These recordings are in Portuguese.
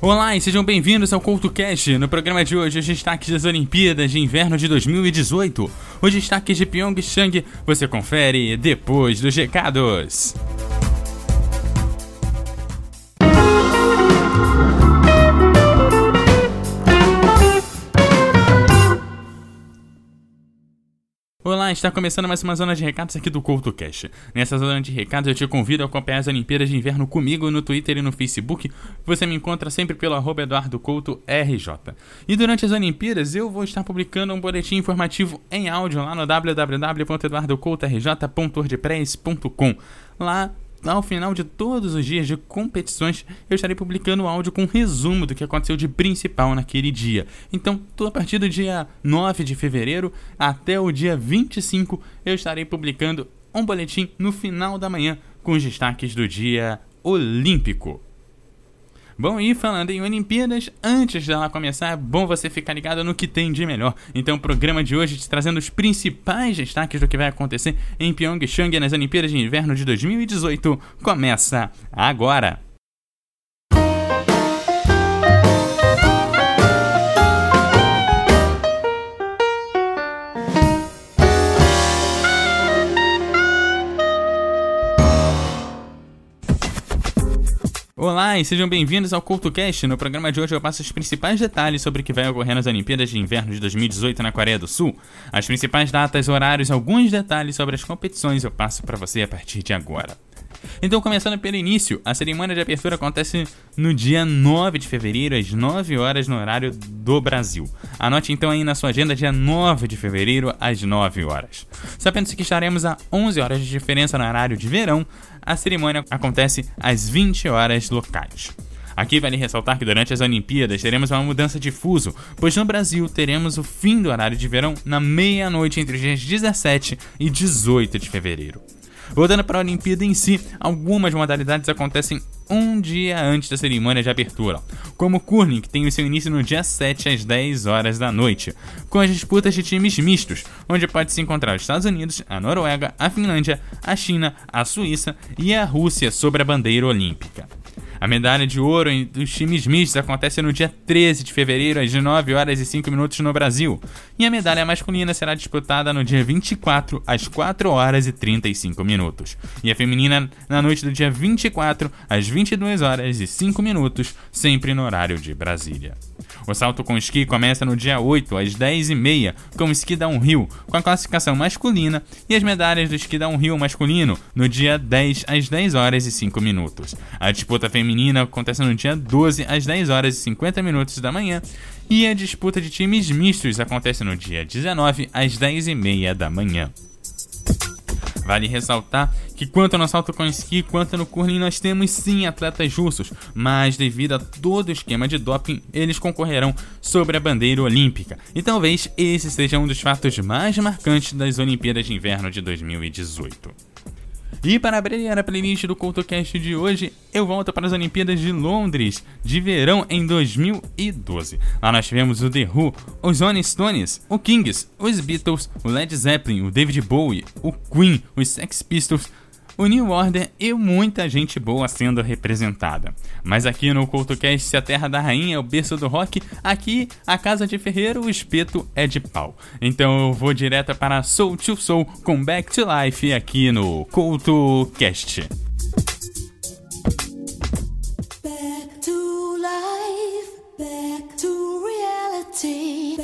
Olá e sejam bem-vindos ao CoutoCast. No programa de hoje, os destaques das Olimpíadas de Inverno de 2018. Os destaques de Pyeongchang você confere depois dos recados. Olá, está começando mais uma zona de recados aqui do CoutoCast. Nessa zona de recados eu te convido a acompanhar as Olimpíadas de Inverno comigo no Twitter e no Facebook. Você me encontra sempre pelo arroba RJ. E durante as Olimpíadas eu vou estar publicando um boletim informativo em áudio lá no www.eduardocoutorj.wordpress.com. Lá ao final de todos os dias de competições, eu estarei publicando um áudio com um resumo do que aconteceu de principal naquele dia. Então, a partir do dia 9 de fevereiro até o dia 25, eu estarei publicando um boletim no final da manhã com os destaques do dia olímpico. Bom, e falando em Olimpíadas, antes dela começar, é bom você ficar ligado no que tem de melhor. Então, o programa de hoje te trazendo os principais destaques do que vai acontecer em Pyeongchang nas Olimpíadas de Inverno de 2018 começa agora. Olá e sejam bem-vindos ao CultoCast. No programa de hoje eu passo os principais detalhes sobre o que vai ocorrer nas Olimpíadas de Inverno de 2018 na Coreia do Sul. As principais datas, horários, alguns detalhes sobre as competições eu passo para você a partir de agora. Então, começando pelo início, a cerimônia de abertura acontece no dia 9 de fevereiro, às 9 horas no horário do Brasil. Anote então aí na sua agenda, dia 9 de fevereiro, às 9 horas. Sabendo-se que estaremos a 11 horas de diferença no horário de verão, a cerimônia acontece às 20 horas locais. Aqui vale ressaltar que durante as Olimpíadas teremos uma mudança de fuso, pois no Brasil teremos o fim do horário de verão na meia-noite entre os dias 17 e 18 de fevereiro. Voltando para a Olimpíada em si, algumas modalidades acontecem um dia antes da cerimônia de abertura, como o curling, que tem o seu início no dia 7 às 10 horas da noite, com as disputas de times mistos, onde pode se encontrar os Estados Unidos, a Noruega, a Finlândia, a China, a Suíça e a Rússia sobre a bandeira olímpica. A medalha de ouro dos times mistos acontece no dia 13 de fevereiro, às 9 horas e 5 minutos no Brasil. E a medalha masculina será disputada no dia 24, às 4 horas e 35 minutos. E a feminina na noite do dia 24, às 22 horas e 5 minutos, sempre no horário de Brasília. O salto com esqui começa no dia 8, às 10h30, com o esqui downhill, com a classificação masculina, e as medalhas do esqui downhill masculino no dia 10, às 10 horas e 5 minutos. A disputa feminina acontece no dia 12, às 10 horas e 50 minutos da manhã, e a disputa de times mistos acontece no dia 19, às 10h30 da manhã. Vale ressaltar que quanto no salto com esqui quanto no curling nós temos sim atletas russos, mas devido a todo o esquema de doping, eles concorrerão sobre a bandeira olímpica. E talvez esse seja um dos fatos mais marcantes das Olimpíadas de Inverno de 2018. E para abrir a playlist do CoutoCast de hoje, eu volto para as Olimpíadas de Londres, de verão em 2012. Lá nós tivemos o The Who, os Rolling Stones, o Kings, os Beatles, o Led Zeppelin, o David Bowie, o Queen, os Sex Pistols, o New Order e muita gente boa sendo representada. Mas aqui no CoutoCast, se a Terra da Rainha é o berço do rock, aqui a Casa de Ferreiro, o espeto é de pau. Então eu vou direto para Soul to Soul com Back to Life aqui no CoutoCast. Back to life, back to reality,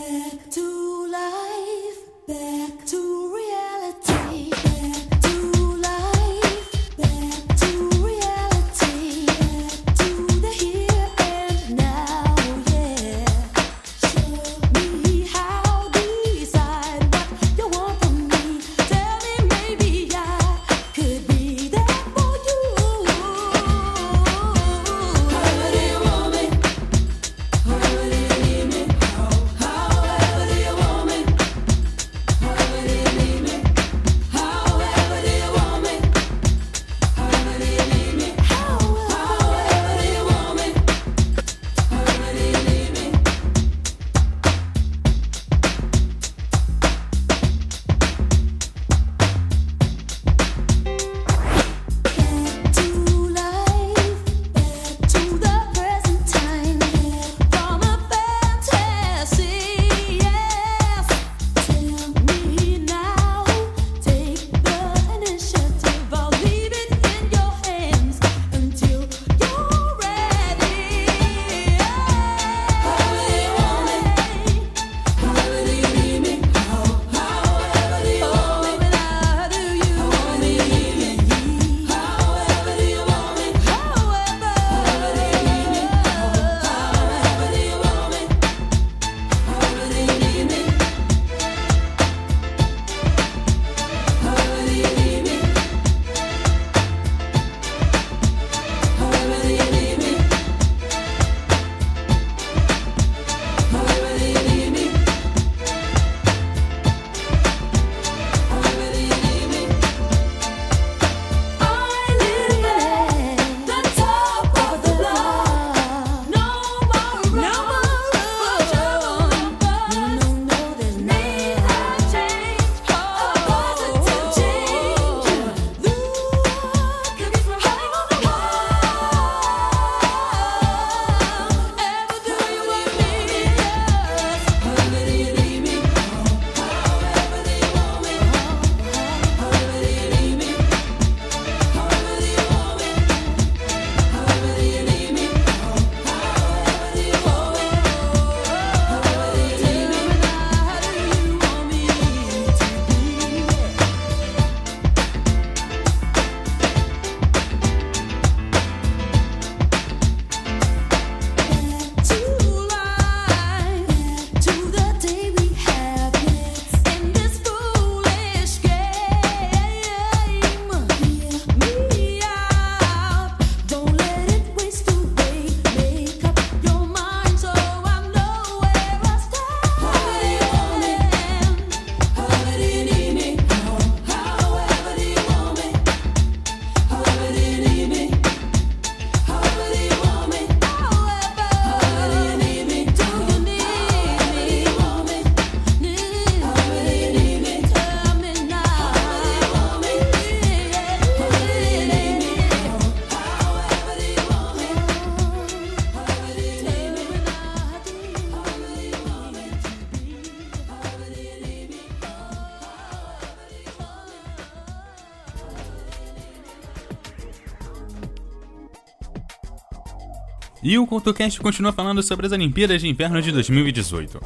E o CultoCast continua falando sobre as Olimpíadas de Inverno de 2018.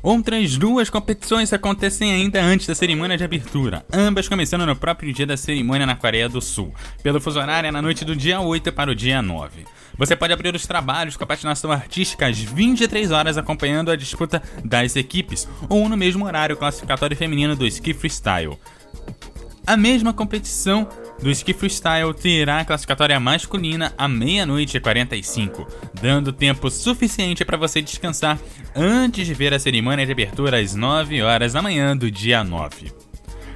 Outras duas competições acontecem ainda antes da cerimônia de abertura, ambas começando no próprio dia da cerimônia na Coreia do Sul, pelo fuso horário na noite do dia 8 para o dia 9. Você pode abrir os trabalhos com a patinação artística às 23 horas acompanhando a disputa das equipes, ou no mesmo horário classificatório feminino do ski freestyle. A mesma competição do ski freestyle terá a classificatória masculina à meia-noite e 45, dando tempo suficiente para você descansar antes de ver a cerimônia de abertura às 9 horas da manhã do dia 9.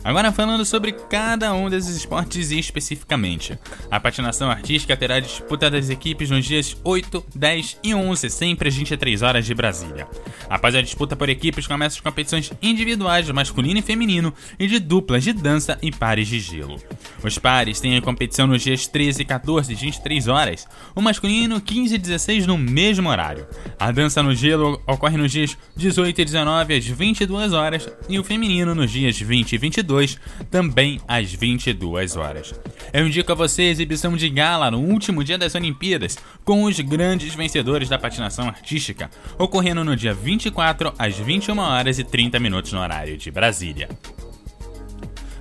Agora falando sobre cada um desses esportes especificamente. A patinação artística terá disputa das equipes nos dias 8, 10 e 11, sempre às 23 horas de Brasília. Após a disputa por equipes, começam as competições individuais de masculino e feminino e de duplas de dança e pares de gelo. Os pares têm a competição nos dias 13, 14 e 23 horas, o masculino 15 e 16 no mesmo horário. A dança no gelo ocorre nos dias 18 e 19 às 22 horas e o feminino nos dias 20 e 22 2022, também às 22 horas. Eu indico a você a exibição de gala no último dia das Olimpíadas, com os grandes vencedores da patinação artística, ocorrendo no dia 24 às 21 horas e 30 minutos no horário de Brasília.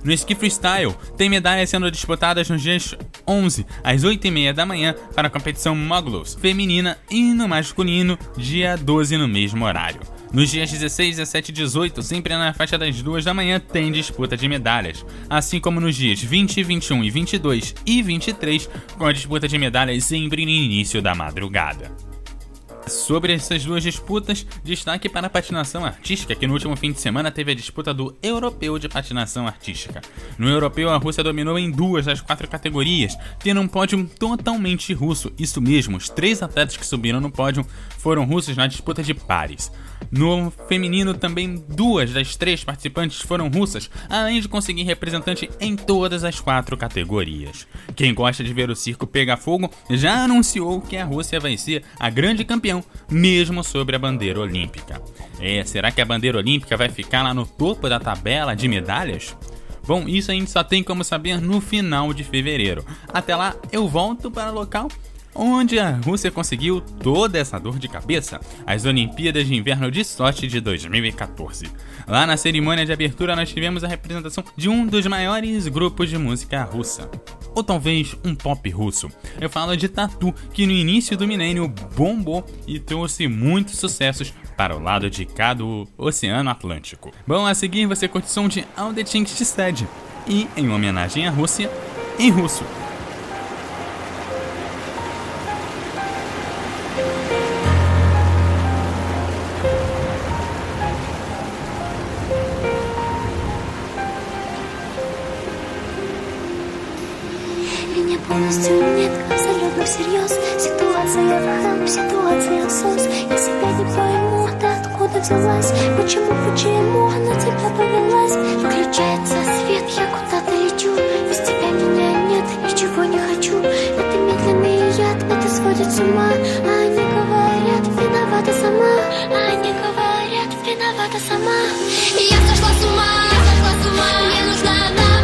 No ski freestyle, tem medalhas sendo disputadas nos dias 11 às 8h30 da manhã para a competição Moguls feminina e no masculino, dia 12 no mesmo horário. Nos dias 16, 17 e 18, sempre na faixa das 2 da manhã, tem disputa de medalhas, assim como nos dias 20, 21 e 22 e 23, com a disputa de medalhas sempre no início da madrugada. Sobre essas duas disputas, destaque para a patinação artística, que no último fim de semana teve a disputa do Europeu de Patinação Artística. No Europeu, a Rússia dominou em duas das quatro categorias, tendo um pódio totalmente russo. Isso mesmo, os três atletas que subiram no pódio foram russos na disputa de pares. No feminino, também duas das três participantes foram russas, além de conseguir representante em todas as quatro categorias. Quem gosta de ver o circo pegar fogo já anunciou que a Rússia vai ser a grande campeão, mesmo sobre a bandeira olímpica. É, será que a bandeira olímpica vai ficar lá no topo da tabela de medalhas? Bom, isso a gente só tem como saber no final de fevereiro. Até lá, eu volto para o local onde a Rússia conseguiu toda essa dor de cabeça, as Olimpíadas de Inverno de Sochi de 2014. Lá na cerimônia de abertura nós tivemos a representação de um dos maiores grupos de música russa. Ou talvez um pop russo. Eu falo de Tatu, que no início do milênio bombou e trouxe muitos sucessos para o lado de cá do Oceano Atlântico. Bom, a seguir você curte som de All the Things e, em homenagem à Rússia, em russo. Полностью нет Абсолютно всерьез. Ситуация в хлам, ситуация сос. Я себя не пойму, да откуда взялась? Почему, почему она тебя повелась? Включается свет, я куда-то лечу. Без тебя меня нет, ничего не хочу. Это медленный яд, это сводит с ума. А они говорят, виновата сама. А они говорят, виновата сама. Я сошла с ума, я сошла с ума. Мне нужна она,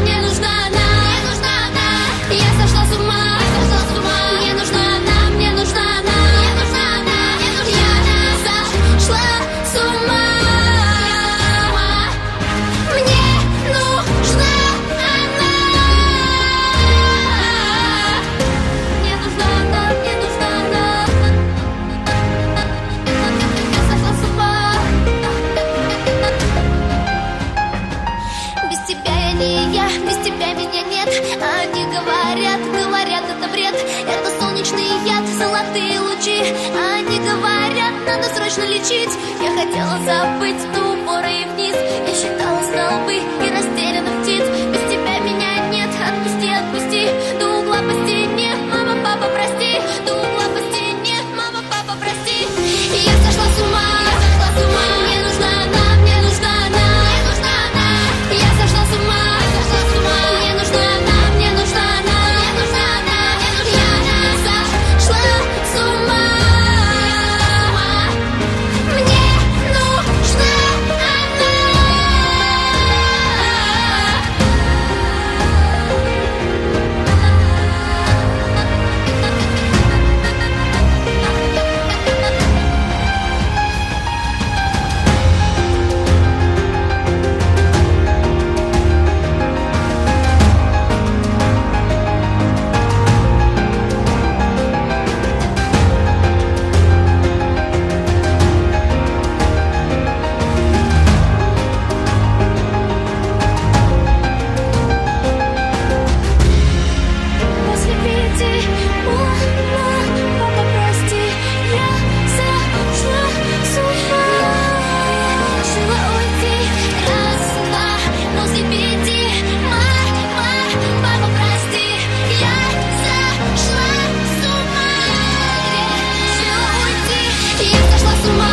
нет Они говорят, говорят, это бред. Это солнечный яд, золотые лучи. Они говорят, надо срочно лечить. Я хотела забыть до упора и вниз. Я считала столбы и smile.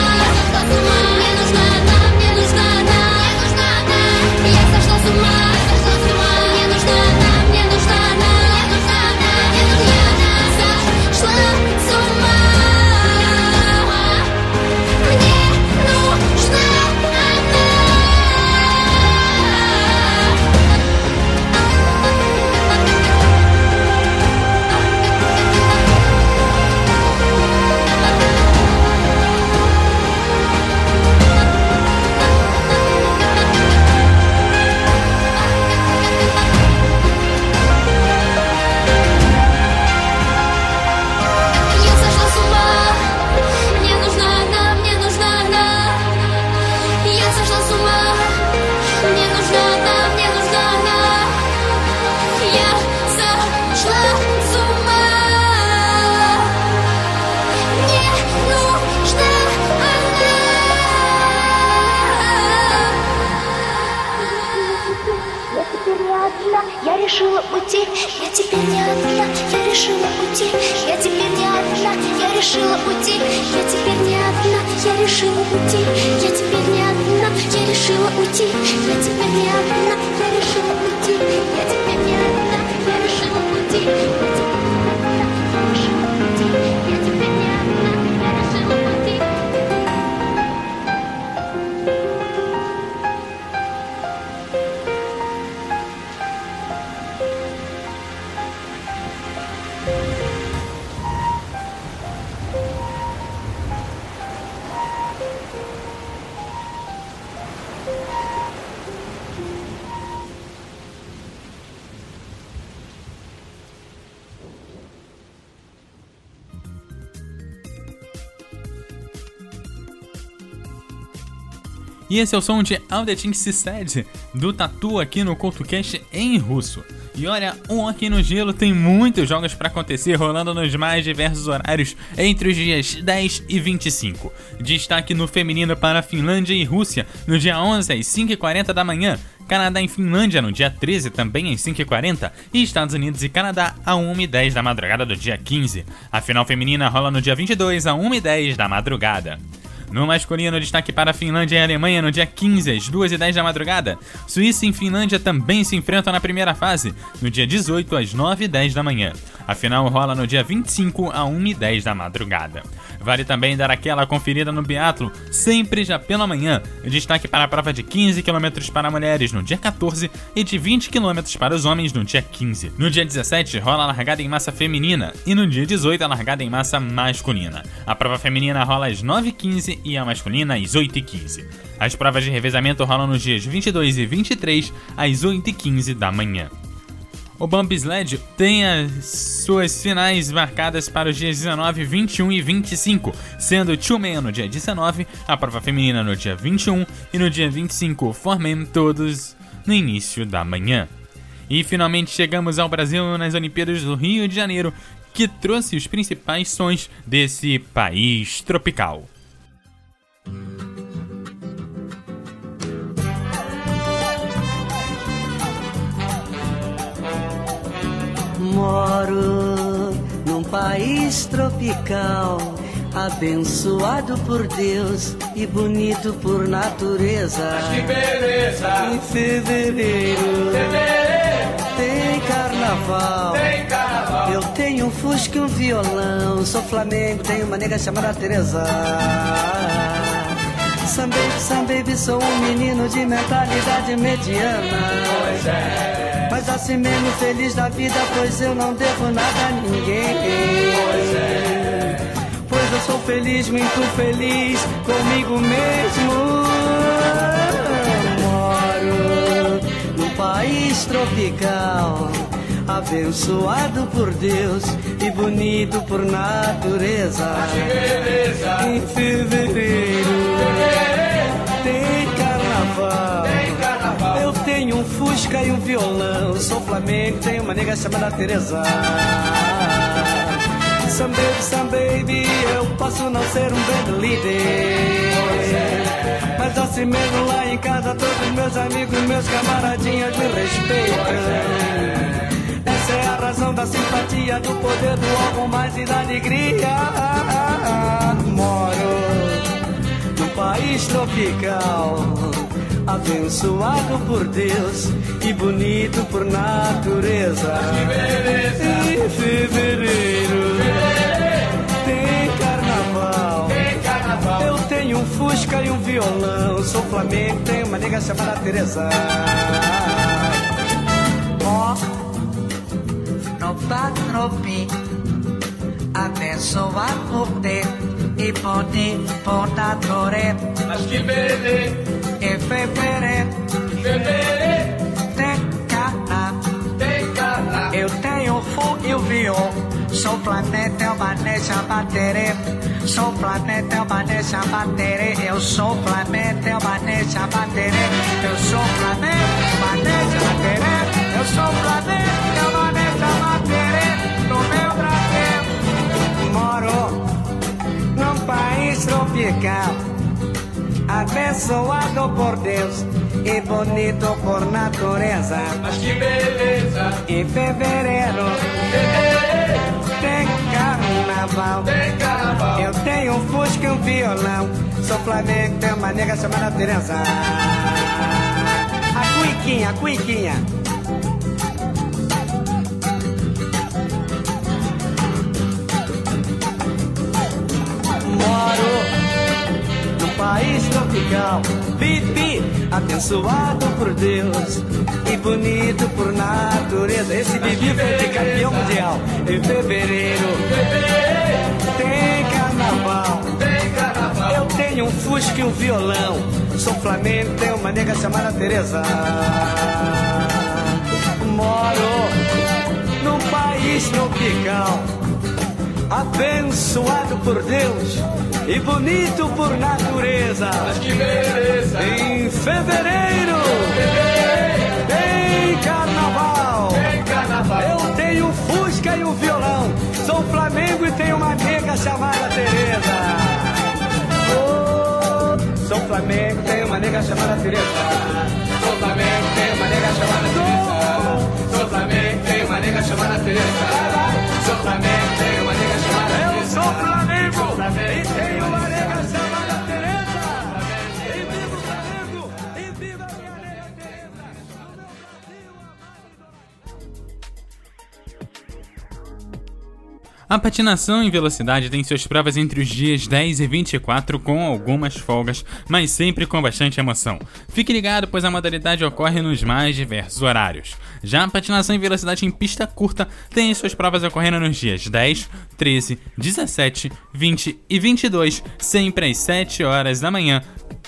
решила уйти, я теперь не одна, я решила уйти, я теперь не одна, я решила уйти, я теперь не одна, я решила уйти, я теперь не одна, я решила уйти, я теперь не одна, я решила уйти, я теперь не одна, я решила уйти. E esse é o som de She Said, do Tatu aqui no CoutoCast em russo. E olha, um aqui no gelo tem muitos jogos para acontecer rolando nos mais diversos horários entre os dias 10 e 25. Destaque no feminino para Finlândia e Rússia no dia 11 às 5h40 da manhã. Canadá e Finlândia no dia 13, também às 5h40, e Estados Unidos e Canadá a 1h10 da madrugada do dia 15. A final feminina rola no dia 22 a 1h10 da madrugada. No masculino, destaque para a Finlândia e a Alemanha no dia 15, às 2h10 da madrugada. Suíça e Finlândia também se enfrentam na primeira fase, no dia 18, às 9h10 da manhã. A final rola no dia 25, a 1h10 da madrugada. Vale também dar aquela conferida no biatlo, sempre já pela manhã. Destaque para a prova de 15 km para mulheres no dia 14 e de 20 km para os homens no dia 15. No dia 17 rola a largada em massa feminina e no dia 18 a largada em massa masculina. A prova feminina rola às 9h15 e a masculina às 8h15. As provas de revezamento rolam nos dias 22 e 23 às 8h15 da manhã. O Bump Sled tem as suas finais marcadas para os dias 19, 21 e 25, sendo Man no dia 19, a prova feminina no dia 21 e no dia 25 o Men todos no início da manhã. E finalmente chegamos ao Brasil nas Olimpíadas do Rio de Janeiro, que trouxe os principais sons desse país tropical. Moro num país tropical, abençoado por Deus e bonito por natureza. Que beleza! Em fevereiro tem carnaval. Tem carnaval! Eu tenho um fusca e um violão, sou flamengo, tenho uma nega chamada Teresa. Sam baby, Sam baby, sou um menino de mentalidade mediana. Pois é, Mas assim mesmo feliz da vida, pois eu não devo nada a ninguém. pois é. Pois eu sou feliz, muito feliz comigo mesmo. Moro num país tropical, abençoado por Deus e bonito por natureza. Em fevereiro. Tem carnaval! Tenho um fusca e um violão. Sou flamengo, tenho uma nega chamada Teresa. Some baby, some baby, eu posso não ser um band líder. Mas assim mesmo lá em casa, todos meus amigos, meus camaradinhas me respeitam. Essa é a razão da simpatia, do poder do algo mais e da alegria. Moro num país tropical, abençoado por Deus e bonito por natureza. Em fevereiro tem carnaval. Tem carnaval! Eu tenho um fusca e um violão, sou flamengo, tenho uma nega chamada Teresa. Ó, no patropi, abençoado por Deus e bonito por natureza. Mas que beleza! Fevereiro tem carnaval. tem carnaval! Eu tenho fogo e o viol. Sou planeta, é uma nessa bateria. Sou planeta, é uma nessa bateria. Eu sou planeta, é uma nessa bateria. Eu sou planeta, é uma abençoado por Deus e bonito por natureza. Mas que beleza! Em fevereiro Fevereiro tem carnaval. carnaval. Tem carnaval. Eu tenho um fusca e um violão. Sou Flamengo, tenho uma nega chamada Teresa. A cuiquinha, a cuiquinha. País tropical. Pipi, abençoado por Deus e bonito por natureza. Esse bibi foi de campeão mundial. Em fevereiro tem carnaval. Eu tenho um fusca e um violão. Sou Flamengo, tenho uma nega chamada Teresa. Moro num país tropical, abençoado por Deus e bonito por natureza. Que beleza. Em fevereiro tem carnaval. Tem carnaval. Eu tenho Fusca e um violão. Sou Flamengo e tenho uma nega chamada Tereza. Oh, sou Flamengo, tenho uma nega chamada Tereza. Sou Flamengo, tem uma nega chamada Teresa. Sou Flamengo, tem uma nega chamada Teresa. Sou Flamengo, tem uma nega chamada Eu Teresa. sou Flamengo Sou Flamengo, A patinação em velocidade tem suas provas entre os dias 10 e 24 com algumas folgas, mas sempre com bastante emoção. Fique ligado, pois a modalidade ocorre nos mais diversos horários. Já a patinação em velocidade em pista curta tem suas provas ocorrendo nos dias 10, 13, 17, 20 e 22, sempre às 7 horas da manhã,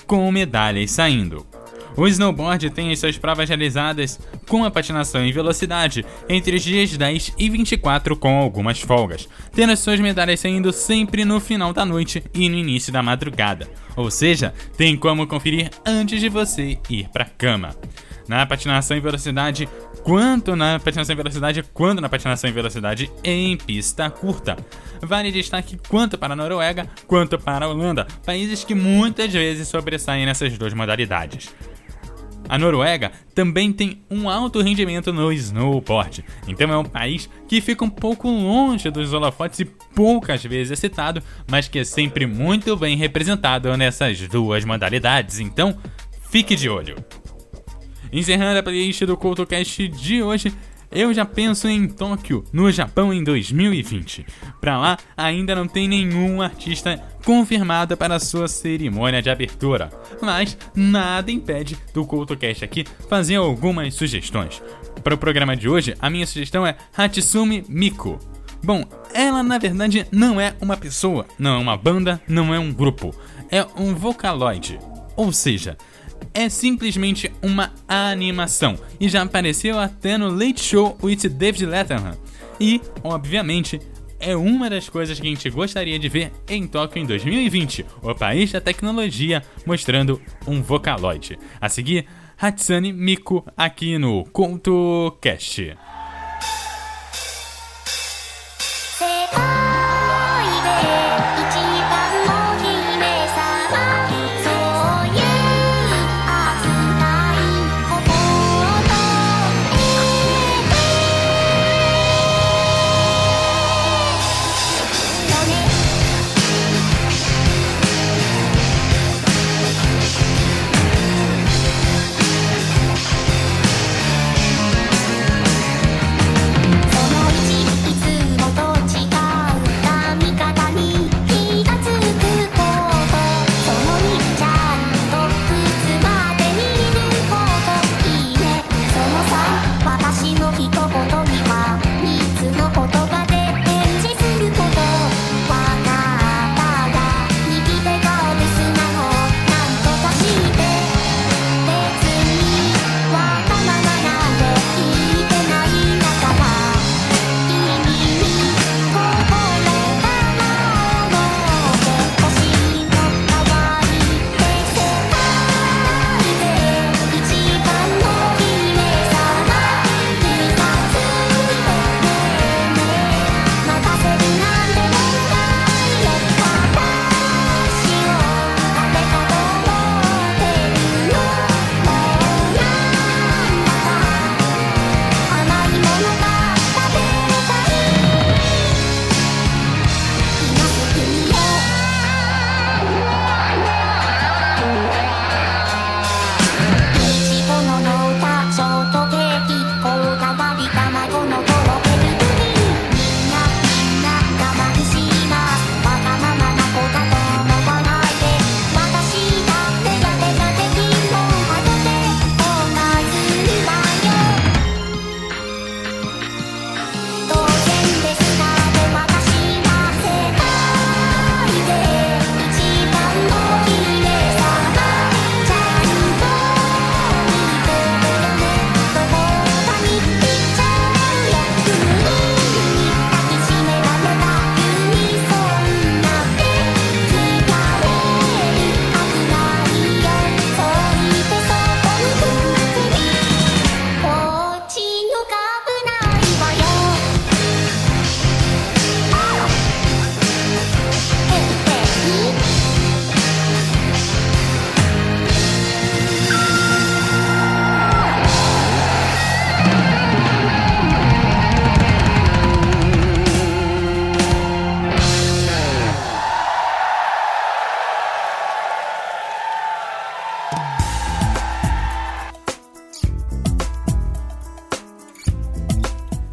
com medalhas saindo. O snowboard tem as suas provas realizadas com a patinação em velocidade entre os dias 10 e 24 com algumas folgas, tendo as suas medalhas saindo sempre no final da noite e no início da madrugada. Ou seja, tem como conferir antes de você ir pra cama. Na patinação em velocidade, quanto na patinação em velocidade, quanto na patinação em velocidade em pista curta. Vale destaque quanto para a Noruega quanto para a Holanda, países que muitas vezes sobressaem nessas duas modalidades. A Noruega também tem um alto rendimento no snowboard, então é um país que fica um pouco longe dos holofotes e poucas vezes é citado, mas que é sempre muito bem representado nessas duas modalidades, então fique de olho. Encerrando a playlist do CoutoCast de hoje, eu já penso em Tóquio, no Japão, em 2020. Pra lá, ainda não tem nenhum artista confirmado para sua cerimônia de abertura. Mas nada impede do CoutoCast aqui fazer algumas sugestões. Para o programa de hoje, a minha sugestão é Hatsumi Miku. Bom, ela na verdade não é uma pessoa, não é uma banda, não é um grupo. É um vocaloid. Ou seja, é simplesmente uma animação e já apareceu até no Late Show with David Letterman. E, obviamente, é uma das coisas que a gente gostaria de ver em Tóquio em 2020, o país da tecnologia mostrando um Vocaloid. A seguir, Hatsune Miku aqui no CoutoCast. 世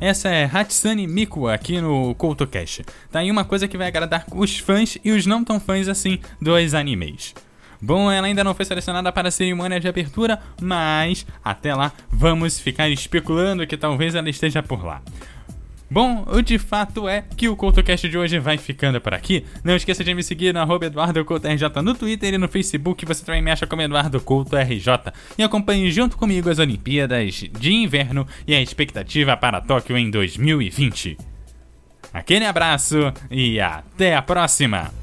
Essa é Hatsune Miku aqui no CoutoCast. Tá aí uma coisa que vai agradar os fãs e os não tão fãs assim dos animes. Bom, ela ainda não foi selecionada para a cerimônia de abertura, mas até lá vamos ficar especulando que talvez ela esteja por lá. Bom, o de fato é que o CoutoCast de hoje vai ficando por aqui. Não esqueça de me seguir no EduardoCoutoRJ no Twitter e no Facebook. Você também me acha como EduardoCoutoRJ. E acompanhe junto comigo as Olimpíadas de Inverno e a expectativa para Tóquio em 2020. Aquele abraço e até a próxima!